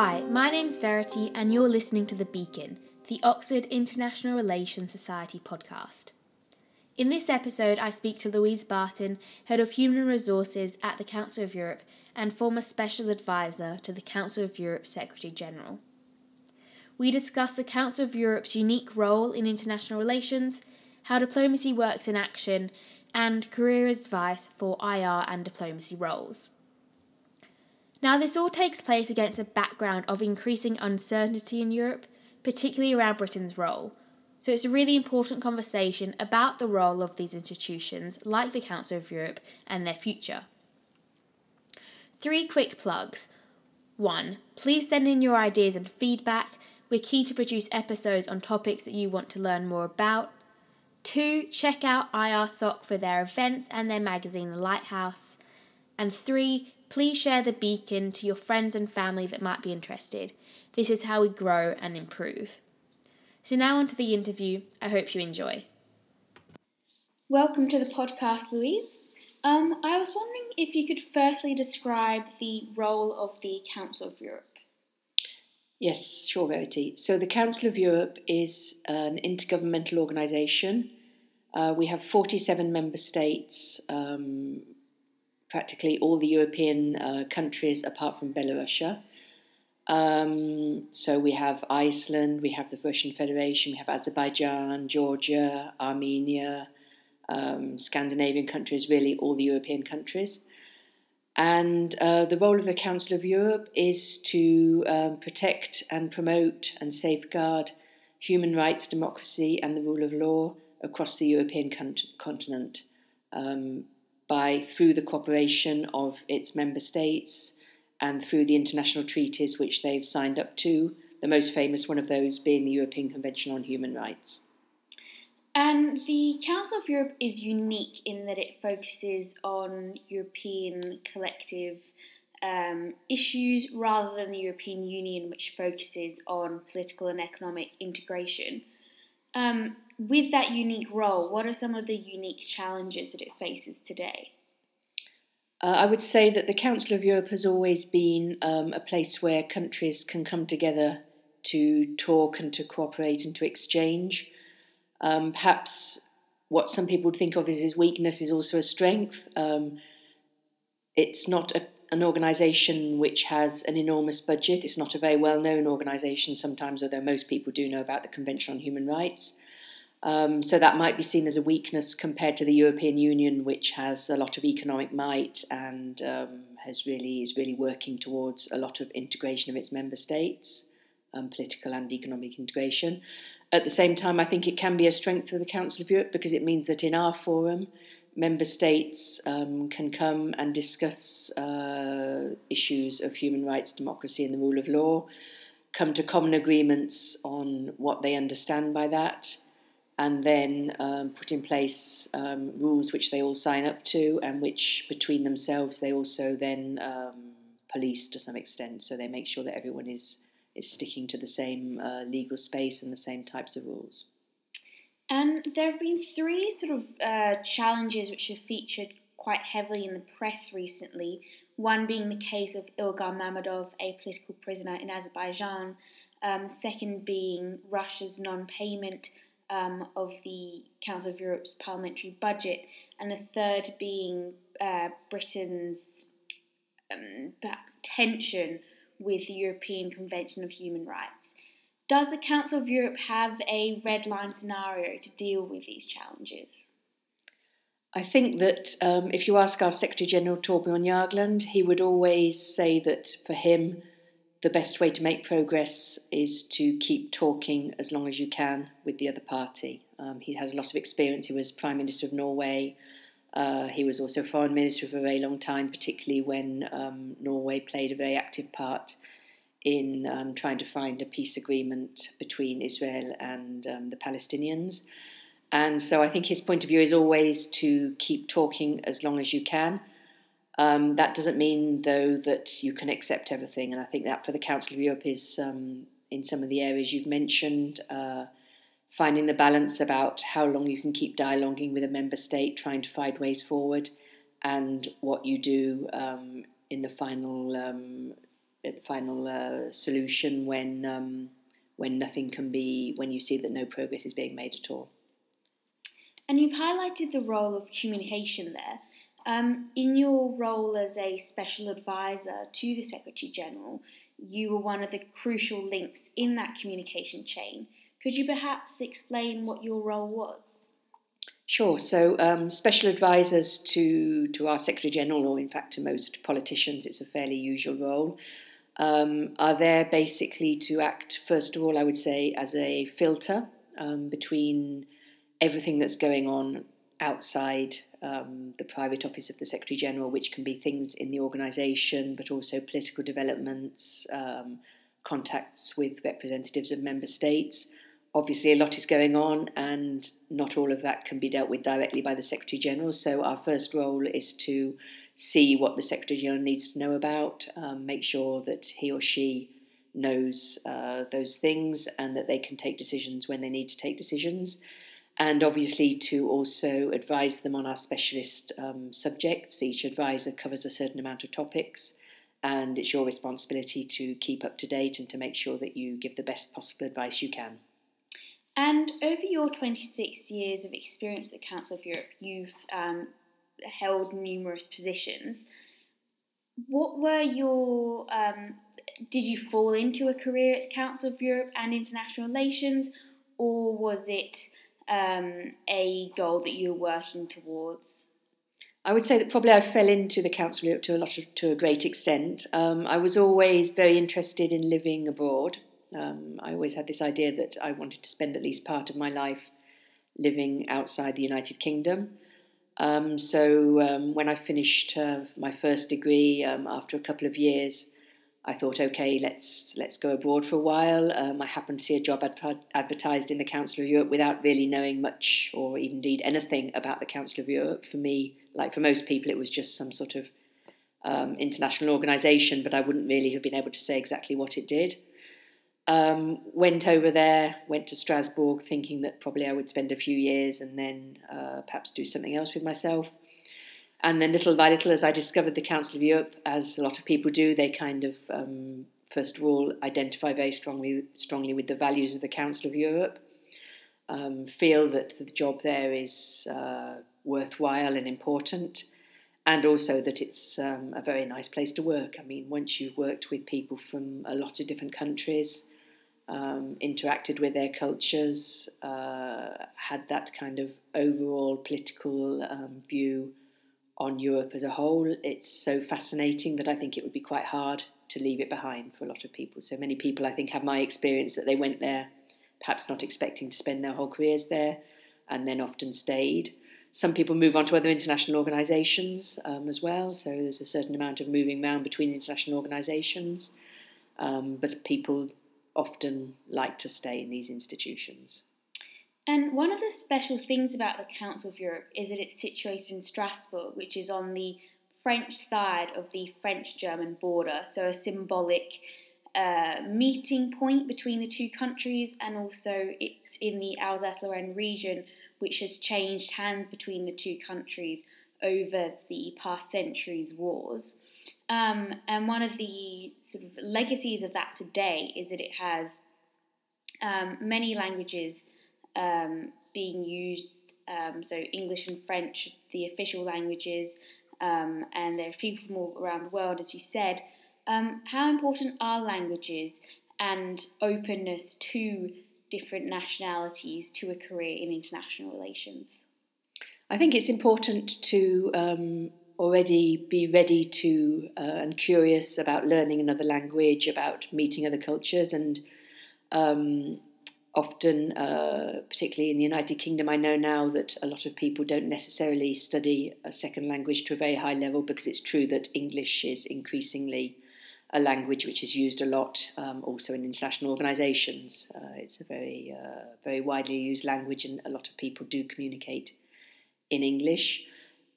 Hi, my name's Verity, and you're listening to The Beacon, the Oxford International Relations Society podcast. In this episode, I speak to Louise Barton, Head of Human Resources at the Council of Europe and former Special Advisor to the Council of Europe Secretary General. We discuss the Council of Europe's unique role in international relations, how diplomacy works in action, and career advice for IR and diplomacy roles. Now, this all takes place against a background of increasing uncertainty in Europe, particularly around Britain's role. So, it's a really important conversation about the role of these institutions, like the Council of Europe, and their future. Three quick plugs. One, please send in your ideas and feedback. We're keen to produce episodes on topics that you want to learn more about. Two, check out IRSOC for their events and their magazine, The Lighthouse. And three, please share the beacon to your friends and family that might be interested. This is how we grow and improve. So, now on to the interview. I hope you enjoy. Welcome to the podcast, Louise. Um, I was wondering if you could firstly describe the role of the Council of Europe. Yes, sure, Verity. So the Council of Europe is an intergovernmental organisation. Uh, we have 47 member states, um, practically all the European uh, countries apart from Belarus. Um, so we have Iceland, we have the Russian Federation, we have Azerbaijan, Georgia, Armenia, um, Scandinavian countries, really all the European countries. And uh, the role of the Council of Europe is to um, protect and promote and safeguard human rights, democracy, and the rule of law across the European con- continent um, by through the cooperation of its member states and through the international treaties which they've signed up to. The most famous one of those being the European Convention on Human Rights. And the Council of Europe is unique in that it focuses on European collective um, issues rather than the European Union, which focuses on political and economic integration. Um, with that unique role, what are some of the unique challenges that it faces today? Uh, I would say that the Council of Europe has always been um, a place where countries can come together to talk and to cooperate and to exchange. Um, perhaps what some people would think of as his weakness is also a strength. Um, it's not a, an organisation which has an enormous budget. It's not a very well known organisation sometimes, although most people do know about the Convention on Human Rights. Um, so that might be seen as a weakness compared to the European Union, which has a lot of economic might and um, has really is really working towards a lot of integration of its member states, um, political and economic integration. At the same time, I think it can be a strength for the Council of Europe because it means that in our forum, member states um, can come and discuss uh, issues of human rights, democracy, and the rule of law, come to common agreements on what they understand by that, and then um, put in place um, rules which they all sign up to and which between themselves they also then um, police to some extent. So they make sure that everyone is is sticking to the same uh, legal space and the same types of rules. And there have been three sort of uh, challenges which have featured quite heavily in the press recently. One being the case of Ilgar Mammadov, a political prisoner in Azerbaijan. Um, second being Russia's non payment um, of the Council of Europe's parliamentary budget. And the third being uh, Britain's um, perhaps tension with the European Convention of Human Rights. Does the Council of Europe have a red line scenario to deal with these challenges? I think that um, if you ask our Secretary General Torbjorn Jagland, he would always say that for him, the best way to make progress is to keep talking as long as you can with the other party. Um, he has a lot of experience. He was Prime Minister of Norway. Uh, he was also Foreign Minister for a very long time, particularly when um, Norway played a very active part in um, trying to find a peace agreement between Israel and um, the Palestinians. And so I think his point of view is always to keep talking as long as you can. Um, that doesn't mean, though, that you can accept everything. And I think that for the Council of Europe is um, in some of the areas you've mentioned. Uh, finding the balance about how long you can keep dialoguing with a member state, trying to find ways forward, and what you do um, in the final um, the final uh, solution when um, when nothing can be when you see that no progress is being made at all. And you've highlighted the role of communication there. Um, in your role as a special advisor to the Secretary General, you were one of the crucial links in that communication chain. Could you perhaps explain what your role was? Sure. So, um, special advisors to, to our Secretary General, or in fact to most politicians, it's a fairly usual role, um, are there basically to act, first of all, I would say, as a filter um, between everything that's going on outside um, the private office of the Secretary General, which can be things in the organisation, but also political developments, um, contacts with representatives of member states. Obviously, a lot is going on, and not all of that can be dealt with directly by the Secretary General. So, our first role is to see what the Secretary General needs to know about, um, make sure that he or she knows uh, those things, and that they can take decisions when they need to take decisions and obviously to also advise them on our specialist um, subjects. Each advisor covers a certain amount of topics, and it's your responsibility to keep up to date and to make sure that you give the best possible advice you can. And over your 26 years of experience at the Council of Europe, you've um, held numerous positions. What were your. Um, did you fall into a career at the Council of Europe and International Relations, or was it um, a goal that you're working towards? I would say that probably I fell into the council to a lot of, to a great extent. Um, I was always very interested in living abroad. Um, I always had this idea that I wanted to spend at least part of my life living outside the United Kingdom. Um, so um, when I finished uh, my first degree um, after a couple of years, I thought, okay, let's let's go abroad for a while. Um, I happened to see a job adver- advertised in the Council of Europe without really knowing much or indeed anything about the Council of Europe. For me, like for most people, it was just some sort of um, international organisation, but I wouldn't really have been able to say exactly what it did. Um, went over there, went to Strasbourg, thinking that probably I would spend a few years and then uh, perhaps do something else with myself. And then little by little, as I discovered the Council of Europe, as a lot of people do, they kind of um, first of all identify very strongly strongly with the values of the Council of Europe, um, feel that the job there is uh, worthwhile and important, and also that it's um, a very nice place to work. I mean, once you've worked with people from a lot of different countries, um, interacted with their cultures, uh, had that kind of overall political um, view on Europe as a whole. It's so fascinating that I think it would be quite hard to leave it behind for a lot of people. So many people, I think, have my experience that they went there, perhaps not expecting to spend their whole careers there, and then often stayed. Some people move on to other international organisations um, as well, so there's a certain amount of moving around between international organisations, um, but people often like to stay in these institutions. And one of the special things about the Council of Europe is that it's situated in Strasbourg, which is on the French side of the French German border, so a symbolic uh, meeting point between the two countries, and also it's in the Alsace Lorraine region, which has changed hands between the two countries over the past centuries' wars. Um, and one of the sort of legacies of that today is that it has um, many languages um, being used. Um, so English and French, the official languages, um, and there's people from all around the world, as you said. Um, how important are languages and openness to different nationalities to a career in international relations? I think it's important to um, already be ready to uh, and curious about learning another language, about meeting other cultures, and um, often, uh, particularly in the United Kingdom, I know now that a lot of people don't necessarily study a second language to a very high level because it's true that English is increasingly a language which is used a lot um, also in international organisations. Uh, it's a very, uh, very widely used language, and a lot of people do communicate in English.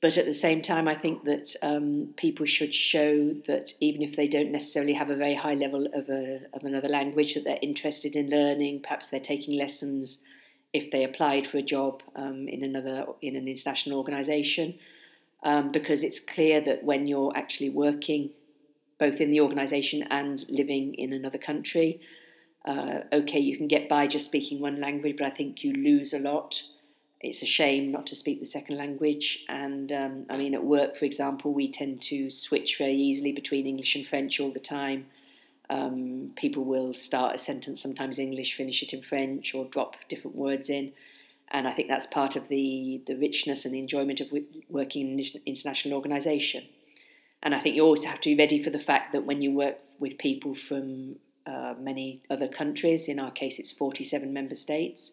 But at the same time, I think that um, people should show that even if they don't necessarily have a very high level of, a, of another language that they're interested in learning, perhaps they're taking lessons if they applied for a job um, in another in an international organisation, um, because it's clear that when you're actually working both in the organisation and living in another country. Uh, okay, you can get by just speaking one language, but I think you lose a lot. It's a shame not to speak the second language. And um, I mean, at work, for example, we tend to switch very easily between English and French all the time. Um, people will start a sentence sometimes in English, finish it in French, or drop different words in. And I think that's part of the, the richness and the enjoyment of working in an international organisation. And I think you also have to be ready for the fact that when you work with people from uh, many other countries, in our case it's 47 member states,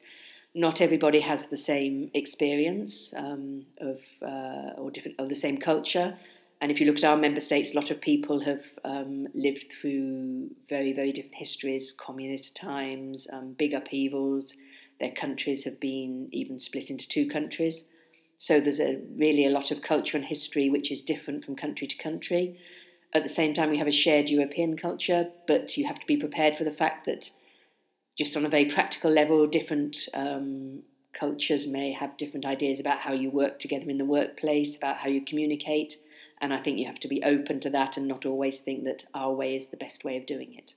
not everybody has the same experience um, of uh, or different or the same culture. And if you look at our member states, a lot of people have um, lived through very, very different histories, communist times, um, big upheavals. Their countries have been even split into two countries. So there's a, really a lot of culture and history which is different from country to country. At the same time, we have a shared European culture, but you have to be prepared for the fact that, just on a very practical level, different um, cultures may have different ideas about how you work together in the workplace, about how you communicate. And I think you have to be open to that and not always think that our way is the best way of doing it.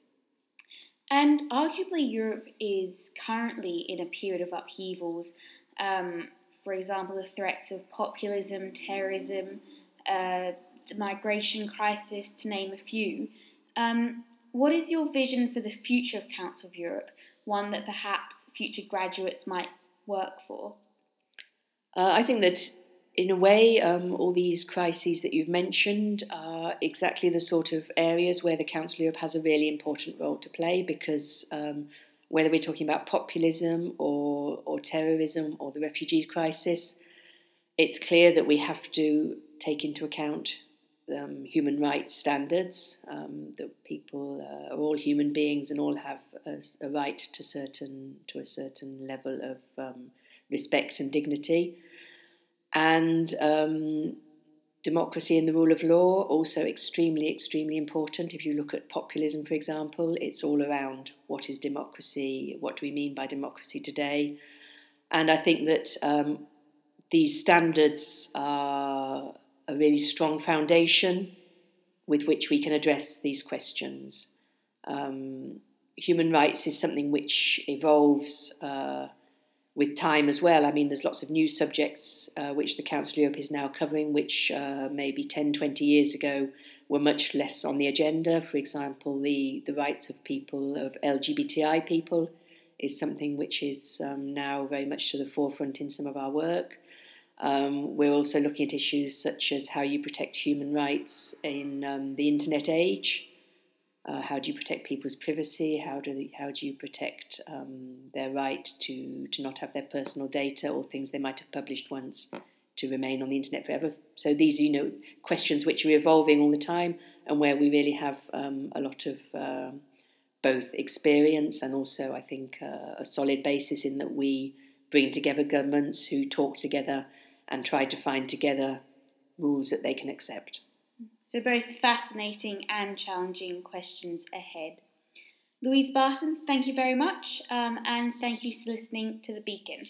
And arguably, Europe is currently in a period of upheavals. Um, for example, the threats of populism, terrorism, uh, the migration crisis, to name a few. Um, what is your vision for the future of Council of Europe, one that perhaps future graduates might work for? Uh, I think that, in a way, um, all these crises that you've mentioned are exactly the sort of areas where the Council of Europe has a really important role to play because um, whether we're talking about populism or, or terrorism or the refugee crisis, it's clear that we have to take into account um, human rights standards, um, that people uh, are all human beings and all have a, a, right to certain to a certain level of um, respect and dignity, and um, democracy and the rule of law also extremely extremely important. If you look at populism for example it's all around what is democracy what do we mean by democracy today? And i think that um, these standards are a really strong foundation with which we can address these questions um, human rights is something which evolves uh, with time as well. I mean, there's lots of new subjects uh, which the Council of Europe is now covering, which uh, maybe 10, 20 years ago were much less on the agenda. For example, the, the rights of people, of LGBTI people, is something which is um, now very much to the forefront in some of our work. Um, we're also looking at issues such as how you protect human rights in um, the internet age. Uh, how do you protect people's privacy? How do they, how do you protect um, their right to to not have their personal data or things they might have published once to remain on the internet forever? So these are you know questions which are evolving all the time and where we really have um, a lot of uh, both experience and also I think uh, a solid basis in that we bring together governments who talk together and try to find together rules that they can accept. So, both fascinating and challenging questions ahead. Louise Barton, thank you very much, um, and thank you for listening to The Beacon.